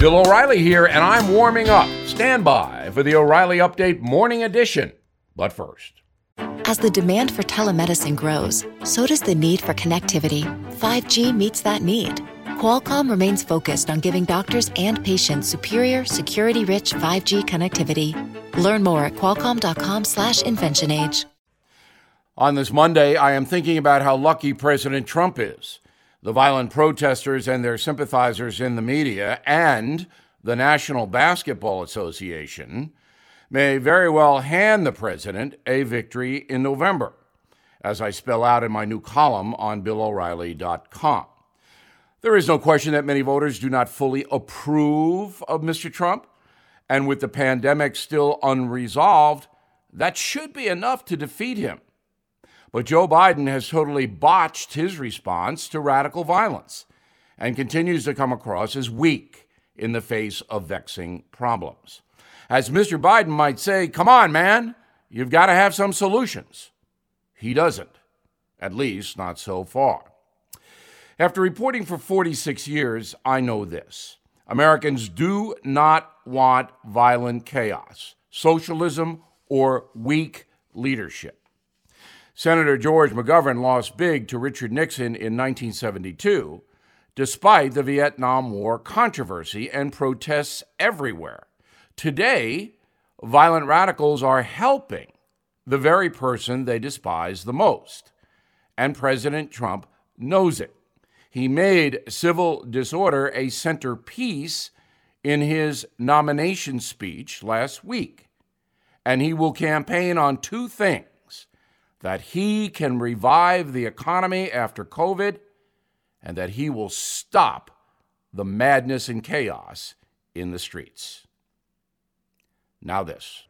Bill O'Reilly here, and I'm warming up. Stand by for the O'Reilly Update Morning Edition. But first, As the demand for telemedicine grows, so does the need for connectivity. 5G meets that need. Qualcomm remains focused on giving doctors and patients superior, security-rich 5G connectivity. Learn more at qualcomm.com/slash inventionage. on this Monday, I am thinking about how lucky President Trump is. The violent protesters and their sympathizers in the media and the National Basketball Association may very well hand the president a victory in November, as I spell out in my new column on BillO'Reilly.com. There is no question that many voters do not fully approve of Mr. Trump, and with the pandemic still unresolved, that should be enough to defeat him. But Joe Biden has totally botched his response to radical violence and continues to come across as weak in the face of vexing problems. As Mr. Biden might say, come on, man, you've got to have some solutions. He doesn't, at least not so far. After reporting for 46 years, I know this Americans do not want violent chaos, socialism, or weak leadership. Senator George McGovern lost big to Richard Nixon in 1972, despite the Vietnam War controversy and protests everywhere. Today, violent radicals are helping the very person they despise the most. And President Trump knows it. He made civil disorder a centerpiece in his nomination speech last week. And he will campaign on two things that he can revive the economy after COVID and that he will stop the madness and chaos in the streets. Now, this.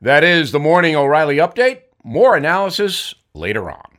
That is the Morning O'Reilly Update. More analysis later on.